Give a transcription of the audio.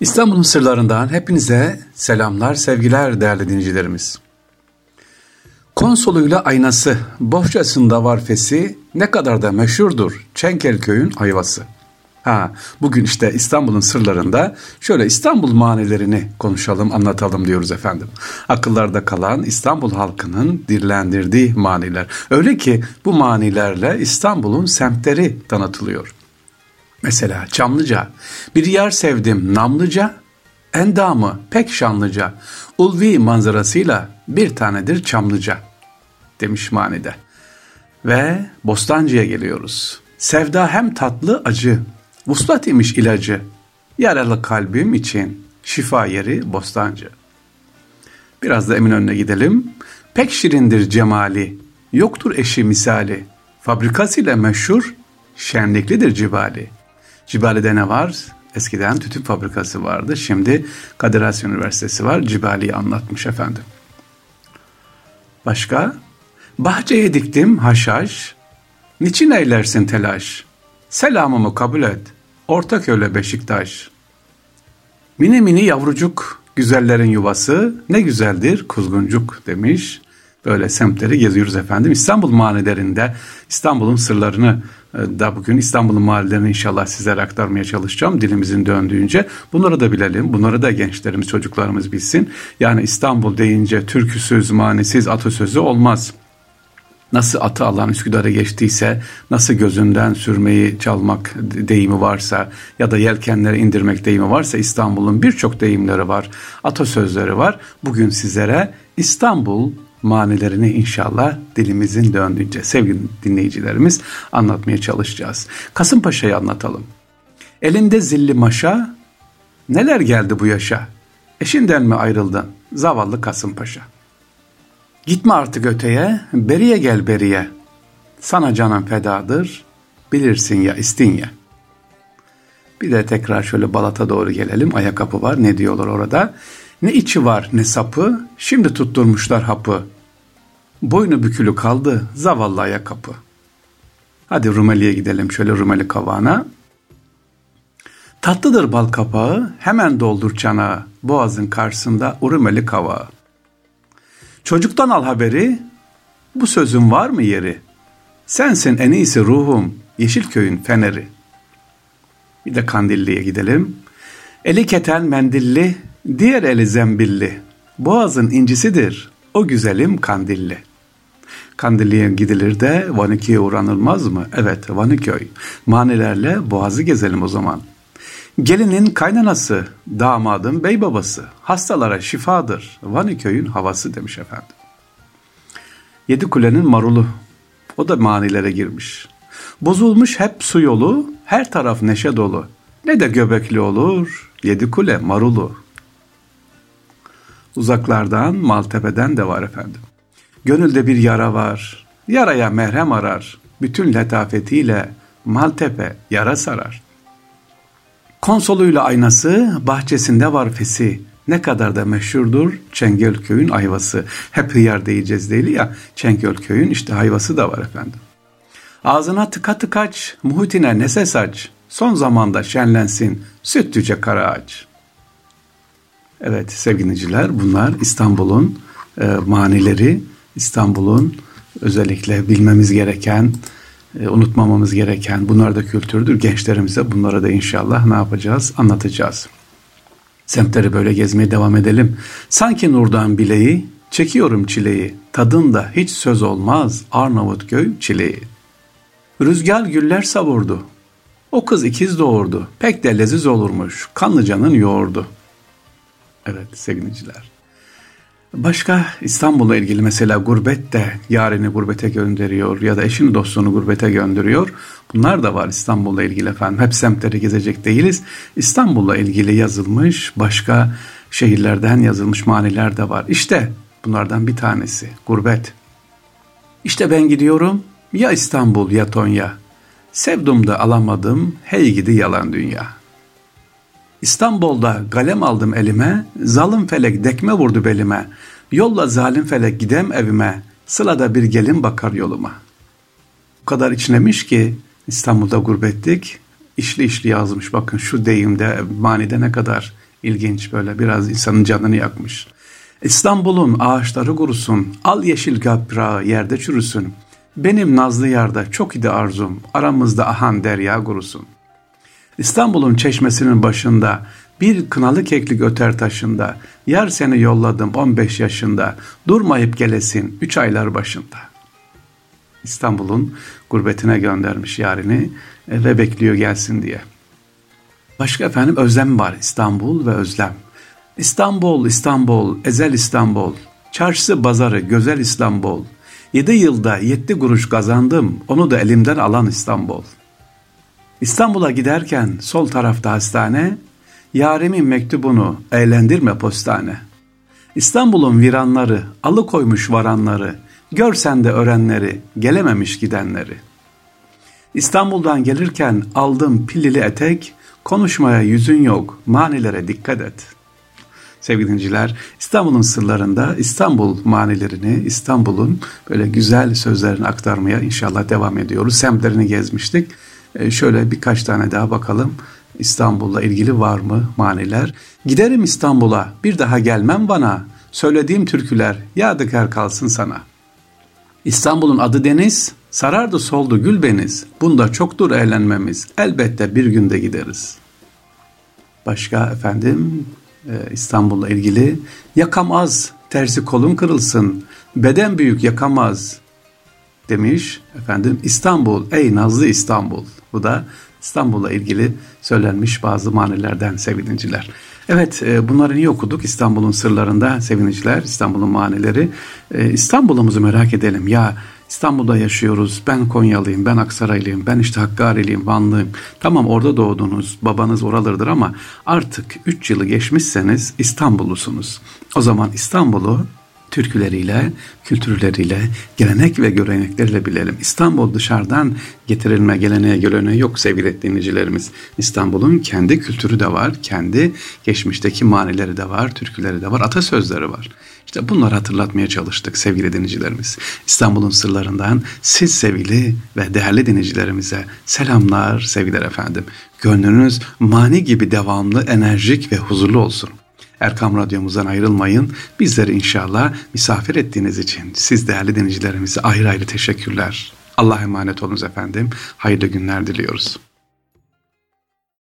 İstanbul'un sırlarından hepinize selamlar, sevgiler değerli dinleyicilerimiz. Konsoluyla aynası, bohçasında var fesi, ne kadar da meşhurdur Çengelköy'ün ayvası. Ha, bugün işte İstanbul'un sırlarında şöyle İstanbul manilerini konuşalım, anlatalım diyoruz efendim. Akıllarda kalan İstanbul halkının dirlendirdiği maniler. Öyle ki bu manilerle İstanbul'un semtleri tanıtılıyor. Mesela Çamlıca, bir yer sevdim namlıca, endamı pek şanlıca, ulvi manzarasıyla bir tanedir Çamlıca demiş manide. Ve Bostancı'ya geliyoruz. Sevda hem tatlı acı, vuslat imiş ilacı, yaralı kalbim için şifa yeri Bostancı. Biraz da Eminönü'ne gidelim. Pek şirindir cemali, yoktur eşi misali, fabrikasıyla meşhur, şenliklidir cibali. Cibali'de ne var? Eskiden tütün fabrikası vardı. Şimdi Kadir Has Üniversitesi var. Cibali'yi anlatmış efendim. Başka? Bahçeye diktim haşhaş. Niçin eylersin telaş? Selamımı kabul et. Ortaköy'le Beşiktaş. Mini mini yavrucuk güzellerin yuvası ne güzeldir kuzguncuk demiş. Böyle semtleri geziyoruz efendim. İstanbul manilerinde İstanbul'un sırlarını da bugün İstanbul'un mahallelerini inşallah sizlere aktarmaya çalışacağım dilimizin döndüğünce. Bunları da bilelim, bunları da gençlerimiz, çocuklarımız bilsin. Yani İstanbul deyince türküsüz, manisiz, atasözü olmaz. Nasıl atı alan Üsküdar'a geçtiyse, nasıl gözünden sürmeyi çalmak deyimi varsa ya da yelkenleri indirmek deyimi varsa İstanbul'un birçok deyimleri var, atasözleri var. Bugün sizlere İstanbul manilerini inşallah dilimizin döndüğünce sevgili dinleyicilerimiz anlatmaya çalışacağız. Kasımpaşa'yı anlatalım. Elinde zilli maşa, neler geldi bu yaşa? Eşinden mi ayrıldın? Zavallı Kasımpaşa. Gitme artık öteye, beriye gel beriye. Sana canım fedadır, bilirsin ya istinye. Bir de tekrar şöyle Balat'a doğru gelelim. Ayakkabı var. Ne diyorlar orada? Ne içi var ne sapı, şimdi tutturmuşlar hapı. Boynu bükülü kaldı zavallı ayakkabı. Hadi Rumeli'ye gidelim şöyle Rumeli kavağına. Tatlıdır bal kapağı, hemen doldur çanağı, boğazın karşısında Rumeli kavağı. Çocuktan al haberi, bu sözün var mı yeri? Sensin en iyisi ruhum, Yeşilköy'ün feneri. Bir de Kandilli'ye gidelim. Eli keten mendilli, diğer eli zembilli. Boğazın incisidir, o güzelim kandilli. Kandilli'ye gidilir de Vaniköy'e uğranılmaz mı? Evet Vaniköy. Manilerle boğazı gezelim o zaman. Gelinin kaynanası, damadın bey babası, hastalara şifadır. Vaniköy'ün havası demiş efendim. Yedi kulenin marulu, o da manilere girmiş. Bozulmuş hep su yolu, her taraf neşe dolu. Ne de göbekli olur, yedi kule marulu. Uzaklardan, Maltepe'den de var efendim. Gönülde bir yara var, yaraya merhem arar. Bütün letafetiyle Maltepe yara sarar. Konsoluyla aynası, bahçesinde var fesi. Ne kadar da meşhurdur Çengelköy'ün ayvası. Hep hıyar diyeceğiz değil ya. Çengelköy'ün işte ayvası da var efendim. Ağzına tıka tıkaç, muhitine nese saç. Son zamanda şenlensin sütlüce kara ağaç. Evet sevgiliciler bunlar İstanbul'un e, manileri, İstanbul'un özellikle bilmemiz gereken, e, unutmamamız gereken bunlar da kültürdür. Gençlerimize bunlara da inşallah ne yapacağız? Anlatacağız. Semtleri böyle gezmeye devam edelim. Sanki nurdan bileği, çekiyorum çileyi. Tadında hiç söz olmaz Arnavutköy çileği. Rüzgar güller savurdu. O kız ikiz doğurdu. Pek de leziz olurmuş. Kanlıcanın yoğurdu. Evet sevgiliciler. Başka İstanbul'la ilgili mesela gurbet de yarini gurbete gönderiyor ya da eşini dostunu gurbete gönderiyor. Bunlar da var İstanbul'la ilgili efendim. Hep semtleri gezecek değiliz. İstanbul'la ilgili yazılmış başka şehirlerden yazılmış maniler de var. İşte bunlardan bir tanesi gurbet. İşte ben gidiyorum ya İstanbul ya Tonya. Sevdum da alamadım hey gidi yalan dünya. İstanbul'da galem aldım elime, zalim felek dekme vurdu belime. Yolla zalim felek gidem evime, sılada bir gelin bakar yoluma. O kadar içlemiş ki İstanbul'da gurbetlik, işli işli yazmış. Bakın şu deyimde, manide ne kadar İlginç böyle biraz insanın canını yakmış. İstanbul'un ağaçları kurusun, al yeşil kaprağı yerde çürüsün. Benim nazlı yarda çok idi arzum, aramızda ahan derya kurusun. İstanbul'un çeşmesinin başında, bir kınalı keklik öter taşında, yar seni yolladım 15 yaşında, durmayıp gelesin 3 aylar başında. İstanbul'un gurbetine göndermiş yarini e, ve bekliyor gelsin diye. Başka efendim özlem var İstanbul ve özlem. İstanbul, İstanbul, ezel İstanbul, çarşısı bazarı güzel İstanbul. Yedi yılda yetti kuruş kazandım, onu da elimden alan İstanbul. İstanbul'a giderken sol tarafta hastane, yarimin mektubunu eğlendirme postane. İstanbul'un viranları, alıkoymuş varanları, görsen de örenleri, gelememiş gidenleri. İstanbul'dan gelirken aldım pillili etek, konuşmaya yüzün yok, manilere dikkat et.'' sevgili dinleyiciler. İstanbul'un sırlarında İstanbul manilerini, İstanbul'un böyle güzel sözlerini aktarmaya inşallah devam ediyoruz. Semtlerini gezmiştik. E şöyle birkaç tane daha bakalım. İstanbul'la ilgili var mı maniler? Giderim İstanbul'a, bir daha gelmem bana. Söylediğim türküler yadigar kalsın sana. İstanbul'un adı deniz, sarardı soldu gül beniz. Bunda çoktur eğlenmemiz, elbette bir günde gideriz. Başka efendim e, İstanbul'la ilgili. Yakamaz, tersi kolun kırılsın, beden büyük yakamaz demiş. Efendim İstanbul, ey nazlı İstanbul. Bu da İstanbul'la ilgili söylenmiş bazı manilerden sevgilinciler. Evet e, bunları niye okuduk? İstanbul'un sırlarında sevgiliciler, İstanbul'un manileri. E, İstanbul'umuzu merak edelim. Ya İstanbul'da yaşıyoruz. Ben Konyalıyım, ben Aksaraylıyım, ben işte Hakkari'liyim, Vanlıyım. Tamam orada doğdunuz, babanız oralıdır ama artık 3 yılı geçmişseniz İstanbullusunuz. O zaman İstanbul'u türküleriyle, kültürleriyle, gelenek ve görenekleriyle bilelim. İstanbul dışarıdan getirilme geleneğe göreneği yok sevgili dinleyicilerimiz. İstanbul'un kendi kültürü de var, kendi geçmişteki manileri de var, türküleri de var, atasözleri var. İşte bunları hatırlatmaya çalıştık sevgili dinleyicilerimiz. İstanbul'un sırlarından siz sevgili ve değerli dinleyicilerimize selamlar, sevgiler efendim. Gönlünüz mani gibi devamlı, enerjik ve huzurlu olsun. Erkam Radyomuzdan ayrılmayın. Bizleri inşallah misafir ettiğiniz için siz değerli dinleyicilerimize ayrı ayrı teşekkürler. Allah'a emanet olunuz efendim. Hayırlı günler diliyoruz.